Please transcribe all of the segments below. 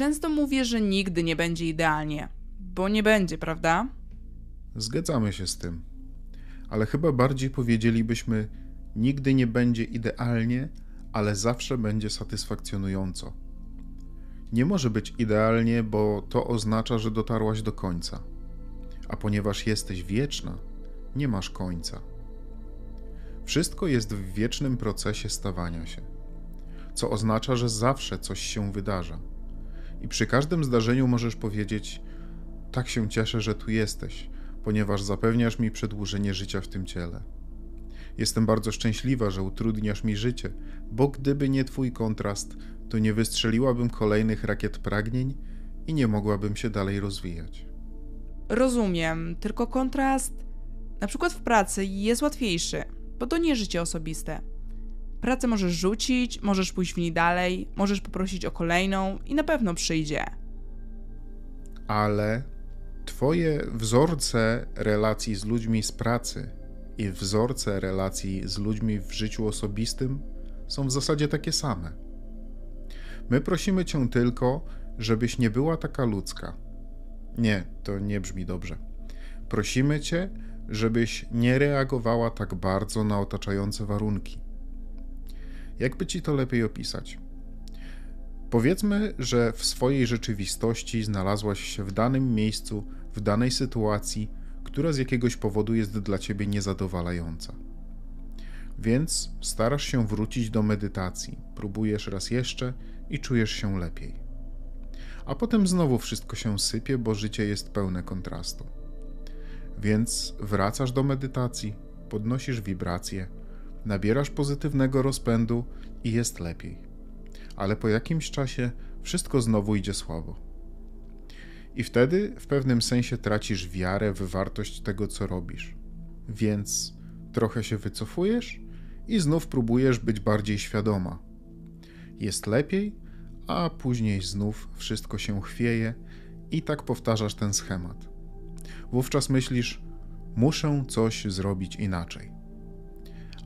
Często mówię, że nigdy nie będzie idealnie, bo nie będzie, prawda? Zgadzamy się z tym. Ale chyba bardziej powiedzielibyśmy: nigdy nie będzie idealnie, ale zawsze będzie satysfakcjonująco. Nie może być idealnie, bo to oznacza, że dotarłaś do końca. A ponieważ jesteś wieczna, nie masz końca. Wszystko jest w wiecznym procesie stawania się, co oznacza, że zawsze coś się wydarza. I przy każdym zdarzeniu możesz powiedzieć: Tak się cieszę, że tu jesteś, ponieważ zapewniasz mi przedłużenie życia w tym ciele. Jestem bardzo szczęśliwa, że utrudniasz mi życie, bo gdyby nie Twój kontrast, to nie wystrzeliłabym kolejnych rakiet pragnień i nie mogłabym się dalej rozwijać. Rozumiem, tylko kontrast, na przykład w pracy, jest łatwiejszy, bo to nie życie osobiste. Pracę możesz rzucić, możesz pójść w niej dalej, możesz poprosić o kolejną i na pewno przyjdzie. Ale Twoje wzorce relacji z ludźmi z pracy i wzorce relacji z ludźmi w życiu osobistym są w zasadzie takie same. My prosimy Cię tylko, żebyś nie była taka ludzka. Nie, to nie brzmi dobrze. Prosimy Cię, żebyś nie reagowała tak bardzo na otaczające warunki. Jakby Ci to lepiej opisać? Powiedzmy, że w swojej rzeczywistości znalazłaś się w danym miejscu, w danej sytuacji, która z jakiegoś powodu jest dla ciebie niezadowalająca. Więc starasz się wrócić do medytacji, próbujesz raz jeszcze i czujesz się lepiej. A potem znowu wszystko się sypie, bo życie jest pełne kontrastu. Więc wracasz do medytacji, podnosisz wibracje, nabierasz pozytywnego rozpędu i jest lepiej. Ale po jakimś czasie wszystko znowu idzie słabo i wtedy w pewnym sensie tracisz wiarę w wartość tego, co robisz. Więc trochę się wycofujesz i znów próbujesz być bardziej świadoma. Jest lepiej, a później znów wszystko się chwieje i tak powtarzasz ten schemat. Wówczas myślisz, muszę coś zrobić inaczej.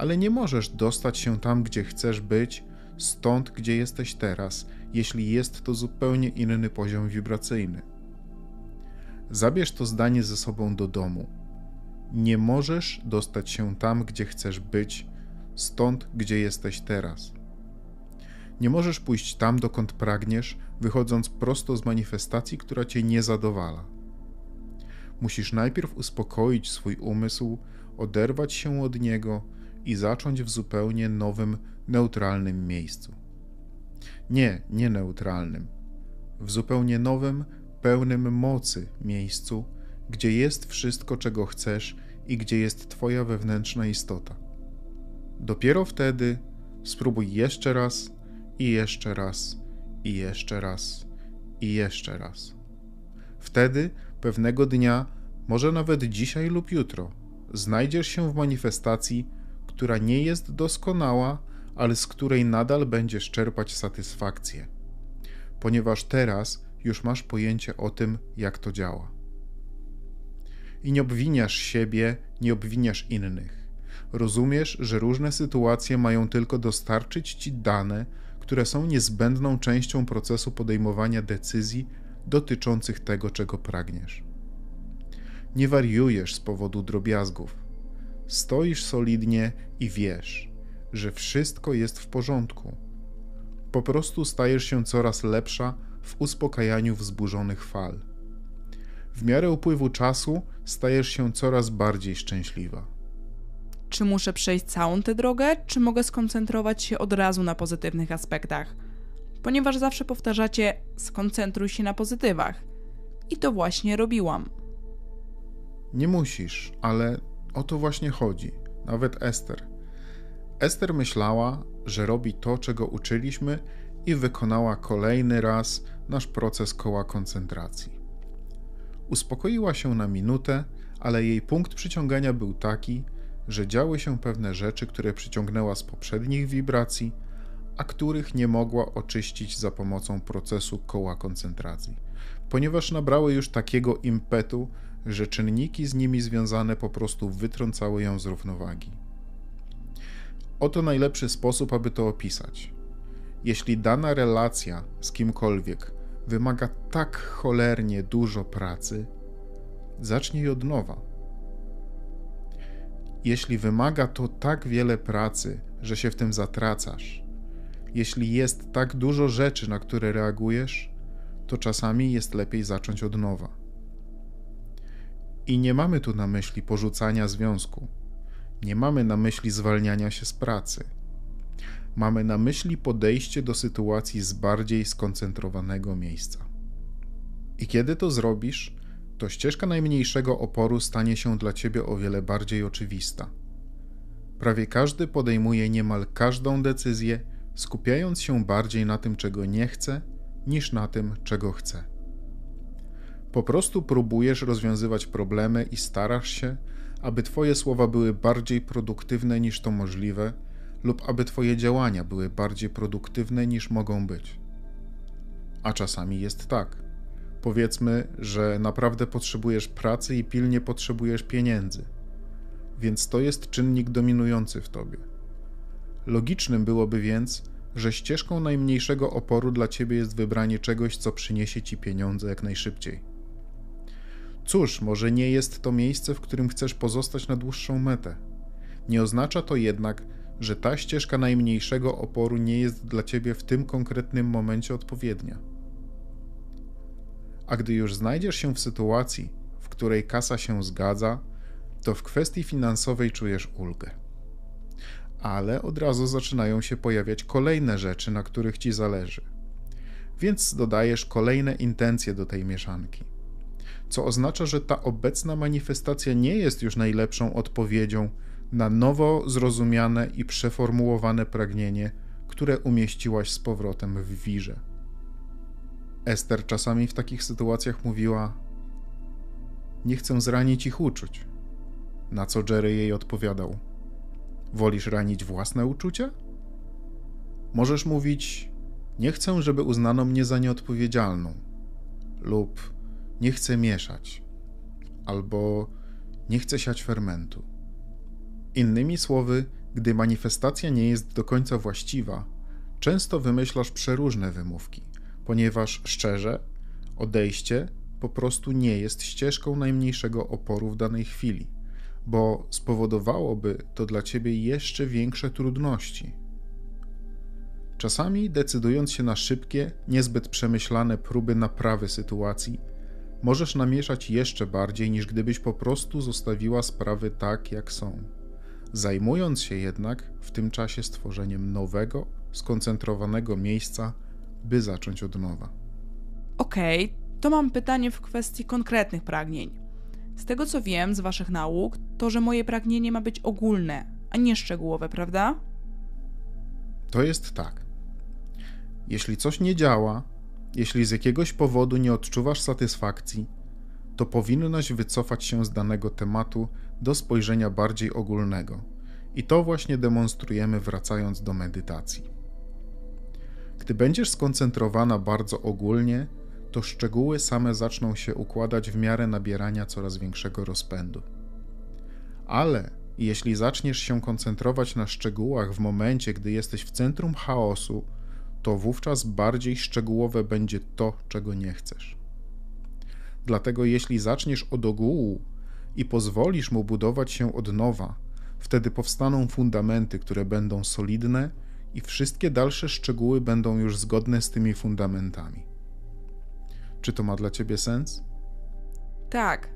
Ale nie możesz dostać się tam, gdzie chcesz być, stąd, gdzie jesteś teraz, jeśli jest to zupełnie inny poziom wibracyjny. Zabierz to zdanie ze sobą do domu. Nie możesz dostać się tam, gdzie chcesz być, stąd, gdzie jesteś teraz. Nie możesz pójść tam, dokąd pragniesz, wychodząc prosto z manifestacji, która cię nie zadowala. Musisz najpierw uspokoić swój umysł, oderwać się od niego i zacząć w zupełnie nowym, neutralnym miejscu. Nie, nie neutralnym. W zupełnie nowym, pełnym mocy miejscu, gdzie jest wszystko, czego chcesz i gdzie jest Twoja wewnętrzna istota. Dopiero wtedy spróbuj jeszcze raz i jeszcze raz i jeszcze raz i jeszcze raz. Wtedy pewnego dnia, może nawet dzisiaj lub jutro, znajdziesz się w manifestacji, która nie jest doskonała, ale z której nadal będziesz czerpać satysfakcję, ponieważ teraz już masz pojęcie o tym, jak to działa. I nie obwiniasz siebie, nie obwiniasz innych. Rozumiesz, że różne sytuacje mają tylko dostarczyć ci dane, które są niezbędną częścią procesu podejmowania decyzji dotyczących tego, czego pragniesz. Nie wariujesz z powodu drobiazgów. Stoisz solidnie i wiesz, że wszystko jest w porządku. Po prostu stajesz się coraz lepsza w uspokajaniu wzburzonych fal. W miarę upływu czasu stajesz się coraz bardziej szczęśliwa. Czy muszę przejść całą tę drogę, czy mogę skoncentrować się od razu na pozytywnych aspektach? Ponieważ zawsze powtarzacie: skoncentruj się na pozytywach. I to właśnie robiłam. Nie musisz, ale o to właśnie chodzi. Nawet Ester. Ester myślała, że robi to, czego uczyliśmy, i wykonała kolejny raz nasz proces koła koncentracji. Uspokoiła się na minutę, ale jej punkt przyciągania był taki, że działy się pewne rzeczy, które przyciągnęła z poprzednich wibracji, a których nie mogła oczyścić za pomocą procesu koła koncentracji, ponieważ nabrały już takiego impetu, że czynniki z nimi związane po prostu wytrącały ją z równowagi. Oto najlepszy sposób, aby to opisać. Jeśli dana relacja z kimkolwiek wymaga tak cholernie dużo pracy, zacznij od nowa. Jeśli wymaga to tak wiele pracy, że się w tym zatracasz, jeśli jest tak dużo rzeczy, na które reagujesz, to czasami jest lepiej zacząć od nowa. I nie mamy tu na myśli porzucania związku, nie mamy na myśli zwalniania się z pracy. Mamy na myśli podejście do sytuacji z bardziej skoncentrowanego miejsca. I kiedy to zrobisz, to ścieżka najmniejszego oporu stanie się dla ciebie o wiele bardziej oczywista. Prawie każdy podejmuje niemal każdą decyzję, skupiając się bardziej na tym, czego nie chce, niż na tym, czego chce. Po prostu próbujesz rozwiązywać problemy i starasz się, aby Twoje słowa były bardziej produktywne niż to możliwe, lub aby Twoje działania były bardziej produktywne niż mogą być. A czasami jest tak. Powiedzmy, że naprawdę potrzebujesz pracy i pilnie potrzebujesz pieniędzy, więc to jest czynnik dominujący w Tobie. Logicznym byłoby więc, że ścieżką najmniejszego oporu dla Ciebie jest wybranie czegoś, co przyniesie Ci pieniądze jak najszybciej. Cóż, może nie jest to miejsce, w którym chcesz pozostać na dłuższą metę. Nie oznacza to jednak, że ta ścieżka najmniejszego oporu nie jest dla ciebie w tym konkretnym momencie odpowiednia. A gdy już znajdziesz się w sytuacji, w której kasa się zgadza, to w kwestii finansowej czujesz ulgę. Ale od razu zaczynają się pojawiać kolejne rzeczy, na których ci zależy. Więc dodajesz kolejne intencje do tej mieszanki co oznacza, że ta obecna manifestacja nie jest już najlepszą odpowiedzią na nowo zrozumiane i przeformułowane pragnienie, które umieściłaś z powrotem w wirze. Ester czasami w takich sytuacjach mówiła: Nie chcę zranić ich uczuć. Na co Jerry jej odpowiadał: Wolisz ranić własne uczucia? Możesz mówić: Nie chcę, żeby uznano mnie za nieodpowiedzialną, lub nie chcę mieszać, albo nie chcę siać fermentu. Innymi słowy, gdy manifestacja nie jest do końca właściwa, często wymyślasz przeróżne wymówki, ponieważ szczerze, odejście po prostu nie jest ścieżką najmniejszego oporu w danej chwili, bo spowodowałoby to dla ciebie jeszcze większe trudności. Czasami decydując się na szybkie, niezbyt przemyślane próby naprawy sytuacji, możesz namieszać jeszcze bardziej, niż gdybyś po prostu zostawiła sprawy tak, jak są, zajmując się jednak w tym czasie stworzeniem nowego, skoncentrowanego miejsca, by zacząć od nowa. Okej, okay, to mam pytanie w kwestii konkretnych pragnień. Z tego co wiem z Waszych nauk, to że moje pragnienie ma być ogólne, a nie szczegółowe, prawda? To jest tak. Jeśli coś nie działa, jeśli z jakiegoś powodu nie odczuwasz satysfakcji, to powinnaś wycofać się z danego tematu do spojrzenia bardziej ogólnego. I to właśnie demonstrujemy wracając do medytacji. Gdy będziesz skoncentrowana bardzo ogólnie, to szczegóły same zaczną się układać w miarę nabierania coraz większego rozpędu. Ale jeśli zaczniesz się koncentrować na szczegółach w momencie, gdy jesteś w centrum chaosu, to wówczas bardziej szczegółowe będzie to, czego nie chcesz. Dlatego, jeśli zaczniesz od ogółu i pozwolisz mu budować się od nowa, wtedy powstaną fundamenty, które będą solidne i wszystkie dalsze szczegóły będą już zgodne z tymi fundamentami. Czy to ma dla ciebie sens? Tak.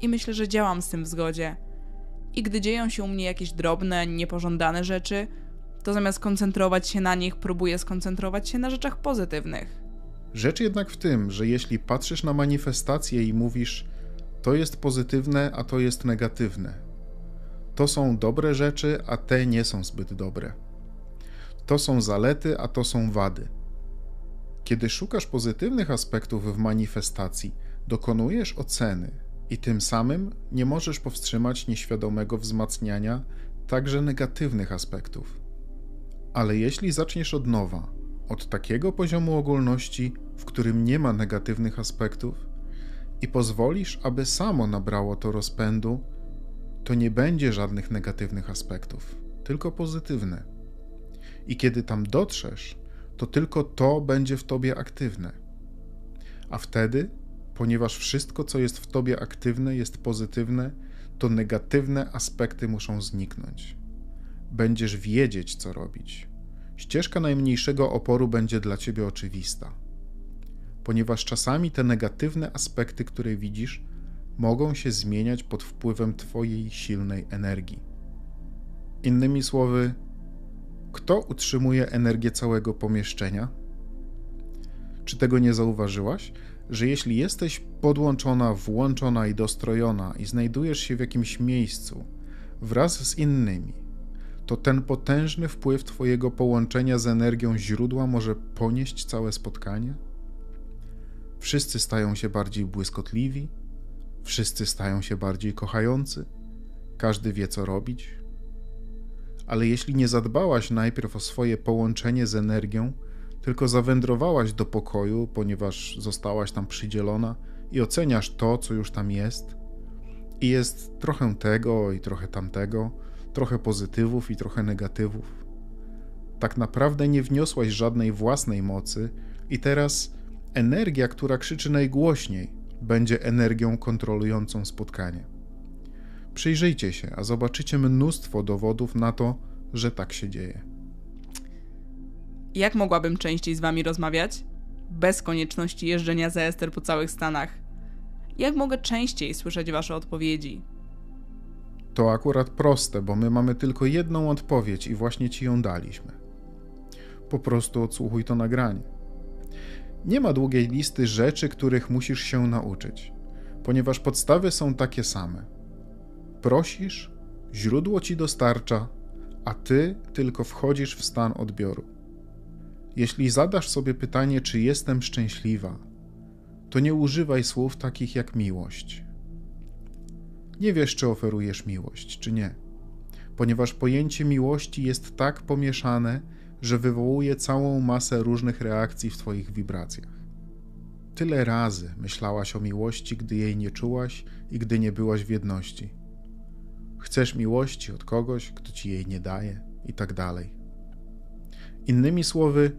I myślę, że działam z tym w zgodzie. I gdy dzieją się u mnie jakieś drobne, niepożądane rzeczy, to zamiast koncentrować się na nich, próbuję skoncentrować się na rzeczach pozytywnych. Rzecz jednak w tym, że jeśli patrzysz na manifestacje i mówisz, to jest pozytywne, a to jest negatywne, to są dobre rzeczy, a te nie są zbyt dobre. To są zalety, a to są wady. Kiedy szukasz pozytywnych aspektów w manifestacji, dokonujesz oceny i tym samym nie możesz powstrzymać nieświadomego wzmacniania także negatywnych aspektów. Ale jeśli zaczniesz od nowa, od takiego poziomu ogólności, w którym nie ma negatywnych aspektów, i pozwolisz, aby samo nabrało to rozpędu, to nie będzie żadnych negatywnych aspektów, tylko pozytywne. I kiedy tam dotrzesz, to tylko to będzie w tobie aktywne. A wtedy, ponieważ wszystko, co jest w tobie aktywne, jest pozytywne, to negatywne aspekty muszą zniknąć. Będziesz wiedzieć, co robić. Ścieżka najmniejszego oporu będzie dla ciebie oczywista, ponieważ czasami te negatywne aspekty, które widzisz, mogą się zmieniać pod wpływem Twojej silnej energii. Innymi słowy, kto utrzymuje energię całego pomieszczenia? Czy tego nie zauważyłaś? Że jeśli jesteś podłączona, włączona i dostrojona i znajdujesz się w jakimś miejscu wraz z innymi, to ten potężny wpływ Twojego połączenia z energią źródła może ponieść całe spotkanie? Wszyscy stają się bardziej błyskotliwi, wszyscy stają się bardziej kochający, każdy wie co robić. Ale jeśli nie zadbałaś najpierw o swoje połączenie z energią, tylko zawędrowałaś do pokoju, ponieważ zostałaś tam przydzielona i oceniasz to, co już tam jest, i jest trochę tego i trochę tamtego, trochę pozytywów i trochę negatywów. Tak naprawdę nie wniosłaś żadnej własnej mocy, i teraz energia, która krzyczy najgłośniej, będzie energią kontrolującą spotkanie. Przyjrzyjcie się, a zobaczycie mnóstwo dowodów na to, że tak się dzieje. Jak mogłabym częściej z wami rozmawiać? Bez konieczności jeżdżenia za Ester po całych Stanach. Jak mogę częściej słyszeć wasze odpowiedzi? To akurat proste, bo my mamy tylko jedną odpowiedź i właśnie ci ją daliśmy. Po prostu odsłuchuj to nagranie. Nie ma długiej listy rzeczy, których musisz się nauczyć, ponieważ podstawy są takie same. Prosisz, źródło ci dostarcza, a ty tylko wchodzisz w stan odbioru. Jeśli zadasz sobie pytanie, czy jestem szczęśliwa, to nie używaj słów takich jak miłość. Nie wiesz, czy oferujesz miłość, czy nie, ponieważ pojęcie miłości jest tak pomieszane, że wywołuje całą masę różnych reakcji w Twoich wibracjach. Tyle razy myślałaś o miłości, gdy jej nie czułaś i gdy nie byłaś w jedności. Chcesz miłości od kogoś, kto ci jej nie daje, i tak dalej. Innymi słowy,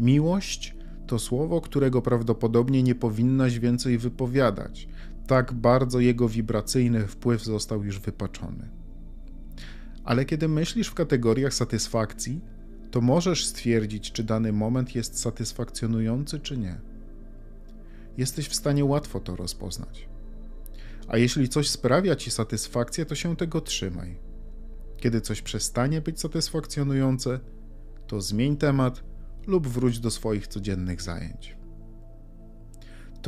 miłość to słowo, którego prawdopodobnie nie powinnaś więcej wypowiadać. Tak bardzo jego wibracyjny wpływ został już wypaczony. Ale kiedy myślisz w kategoriach satysfakcji, to możesz stwierdzić, czy dany moment jest satysfakcjonujący, czy nie. Jesteś w stanie łatwo to rozpoznać. A jeśli coś sprawia ci satysfakcję, to się tego trzymaj. Kiedy coś przestanie być satysfakcjonujące, to zmień temat lub wróć do swoich codziennych zajęć.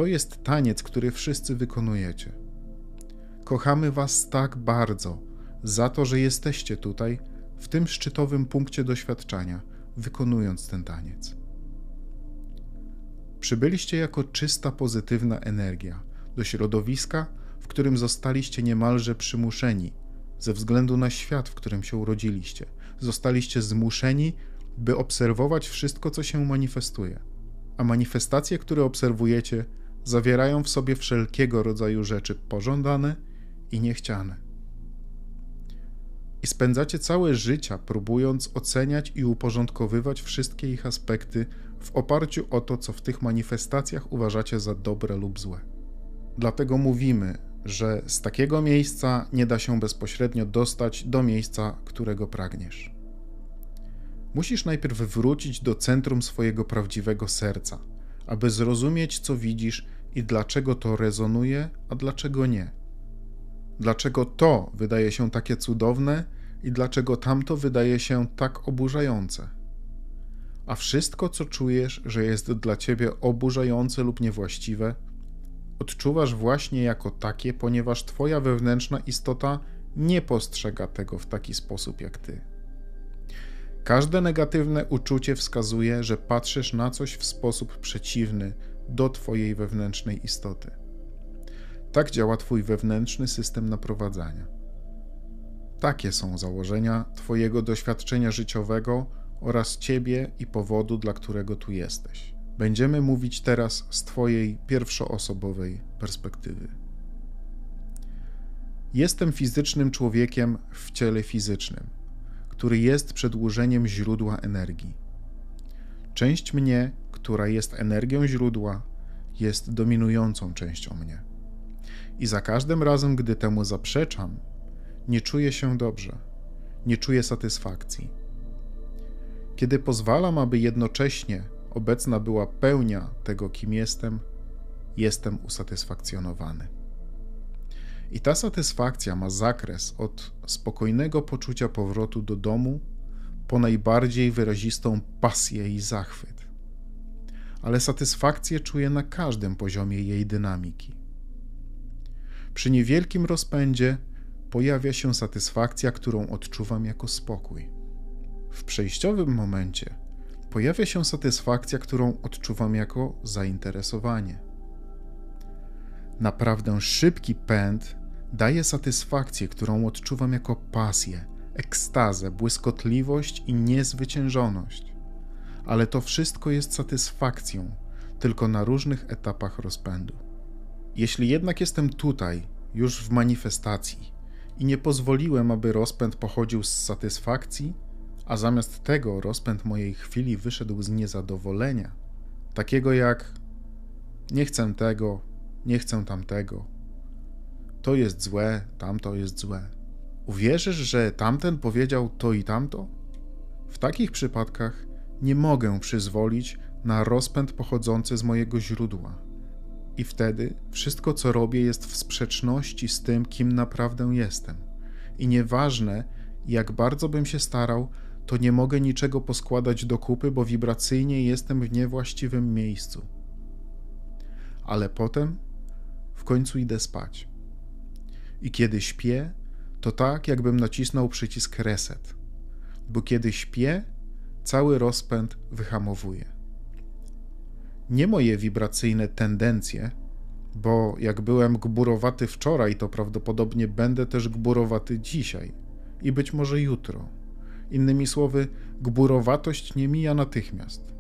To jest taniec, który wszyscy wykonujecie. Kochamy Was tak bardzo za to, że jesteście tutaj w tym szczytowym punkcie doświadczenia, wykonując ten taniec. Przybyliście jako czysta, pozytywna energia do środowiska, w którym zostaliście niemalże przymuszeni ze względu na świat, w którym się urodziliście. Zostaliście zmuszeni, by obserwować wszystko, co się manifestuje. A manifestacje, które obserwujecie, zawierają w sobie wszelkiego rodzaju rzeczy pożądane i niechciane i spędzacie całe życia próbując oceniać i uporządkowywać wszystkie ich aspekty w oparciu o to, co w tych manifestacjach uważacie za dobre lub złe. Dlatego mówimy, że z takiego miejsca nie da się bezpośrednio dostać do miejsca, którego pragniesz. Musisz najpierw wrócić do centrum swojego prawdziwego serca, aby zrozumieć, co widzisz i dlaczego to rezonuje, a dlaczego nie Dlaczego to wydaje się takie cudowne i dlaczego tamto wydaje się tak oburzające? A wszystko, co czujesz, że jest dla ciebie oburzające lub niewłaściwe, odczuwasz właśnie jako takie, ponieważ twoja wewnętrzna istota nie postrzega tego w taki sposób jak ty. Każde negatywne uczucie wskazuje, że patrzysz na coś w sposób przeciwny do twojej wewnętrznej istoty. Tak działa Twój wewnętrzny system naprowadzania. Takie są założenia Twojego doświadczenia życiowego oraz Ciebie i powodu, dla którego tu jesteś. Będziemy mówić teraz z Twojej pierwszoosobowej perspektywy. Jestem fizycznym człowiekiem w ciele fizycznym, który jest przedłużeniem źródła energii. Część mnie, która jest energią źródła, jest dominującą częścią mnie. I za każdym razem, gdy temu zaprzeczam, nie czuję się dobrze, nie czuję satysfakcji. Kiedy pozwalam, aby jednocześnie obecna była pełnia tego, kim jestem, jestem usatysfakcjonowany. I ta satysfakcja ma zakres od spokojnego poczucia powrotu do domu po najbardziej wyrazistą pasję i zachwyt. Ale satysfakcję czuję na każdym poziomie jej dynamiki. Przy niewielkim rozpędzie pojawia się satysfakcja, którą odczuwam jako spokój. W przejściowym momencie pojawia się satysfakcja, którą odczuwam jako zainteresowanie. Naprawdę szybki pęd daje satysfakcję, którą odczuwam jako pasję, ekstazę, błyskotliwość i niezwyciężoność. Ale to wszystko jest satysfakcją, tylko na różnych etapach rozpędu. Jeśli jednak jestem tutaj, już w manifestacji, i nie pozwoliłem, aby rozpęd pochodził z satysfakcji, a zamiast tego rozpęd mojej chwili wyszedł z niezadowolenia, takiego jak nie chcę tego, nie chcę tamtego, to jest złe, tamto jest złe. Uwierzysz, że tamten powiedział to i tamto? W takich przypadkach nie mogę przyzwolić na rozpęd pochodzący z mojego źródła. I wtedy wszystko, co robię, jest w sprzeczności z tym, kim naprawdę jestem. I nieważne, jak bardzo bym się starał, to nie mogę niczego poskładać do kupy, bo wibracyjnie jestem w niewłaściwym miejscu. Ale potem w końcu idę spać. I kiedy śpię, to tak, jakbym nacisnął przycisk reset, bo kiedy śpię, cały rozpęd wyhamowuje. Nie moje wibracyjne tendencje, bo jak byłem gburowaty wczoraj, to prawdopodobnie będę też gburowaty dzisiaj i być może jutro. Innymi słowy, gburowatość nie mija natychmiast.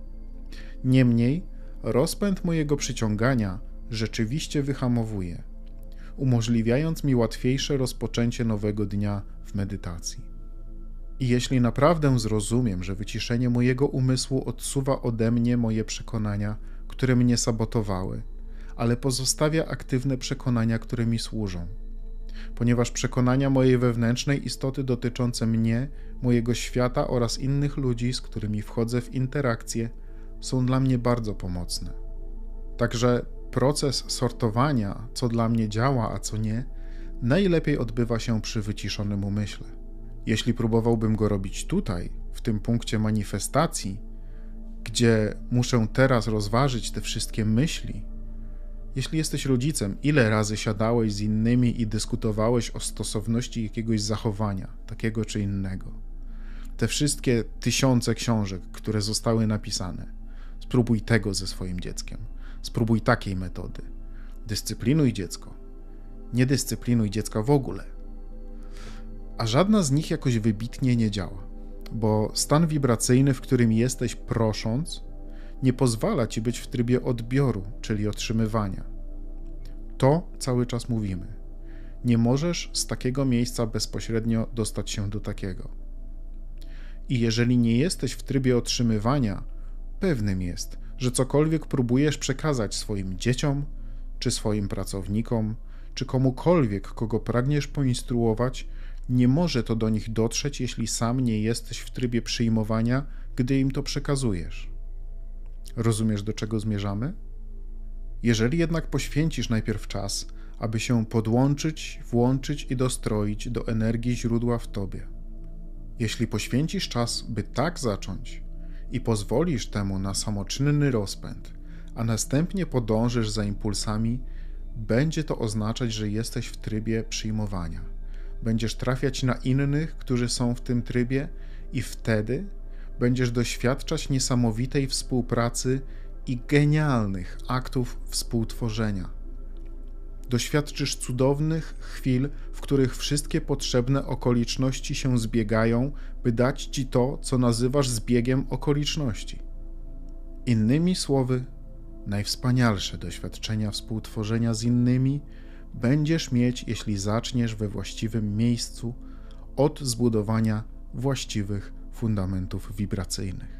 Niemniej, rozpęd mojego przyciągania rzeczywiście wyhamowuje umożliwiając mi łatwiejsze rozpoczęcie nowego dnia w medytacji. I jeśli naprawdę zrozumiem, że wyciszenie mojego umysłu odsuwa ode mnie moje przekonania, które mnie sabotowały, ale pozostawia aktywne przekonania, które mi służą, ponieważ przekonania mojej wewnętrznej istoty dotyczące mnie, mojego świata oraz innych ludzi, z którymi wchodzę w interakcje, są dla mnie bardzo pomocne. Także proces sortowania, co dla mnie działa, a co nie, najlepiej odbywa się przy wyciszonym umyśle. Jeśli próbowałbym go robić tutaj, w tym punkcie manifestacji, gdzie muszę teraz rozważyć te wszystkie myśli, jeśli jesteś rodzicem, ile razy siadałeś z innymi i dyskutowałeś o stosowności jakiegoś zachowania, takiego czy innego? Te wszystkie tysiące książek, które zostały napisane. Spróbuj tego ze swoim dzieckiem. Spróbuj takiej metody. Dyscyplinuj dziecko. Nie dyscyplinuj dziecka w ogóle. A żadna z nich jakoś wybitnie nie działa, bo stan wibracyjny, w którym jesteś prosząc, nie pozwala ci być w trybie odbioru, czyli otrzymywania. To cały czas mówimy. Nie możesz z takiego miejsca bezpośrednio dostać się do takiego. I jeżeli nie jesteś w trybie otrzymywania, pewnym jest, że cokolwiek próbujesz przekazać swoim dzieciom, czy swoim pracownikom, czy komukolwiek, kogo pragniesz poinstruować, nie może to do nich dotrzeć, jeśli sam nie jesteś w trybie przyjmowania, gdy im to przekazujesz. Rozumiesz, do czego zmierzamy? Jeżeli jednak poświęcisz najpierw czas, aby się podłączyć, włączyć i dostroić do energii źródła w tobie, jeśli poświęcisz czas, by tak zacząć, i pozwolisz temu na samoczynny rozpęd, a następnie podążysz za impulsami, będzie to oznaczać, że jesteś w trybie przyjmowania. Będziesz trafiać na innych, którzy są w tym trybie, i wtedy będziesz doświadczać niesamowitej współpracy i genialnych aktów współtworzenia doświadczysz cudownych chwil, w których wszystkie potrzebne okoliczności się zbiegają, by dać ci to, co nazywasz zbiegiem okoliczności. Innymi słowy, najwspanialsze doświadczenia współtworzenia z innymi będziesz mieć, jeśli zaczniesz we właściwym miejscu od zbudowania właściwych fundamentów wibracyjnych.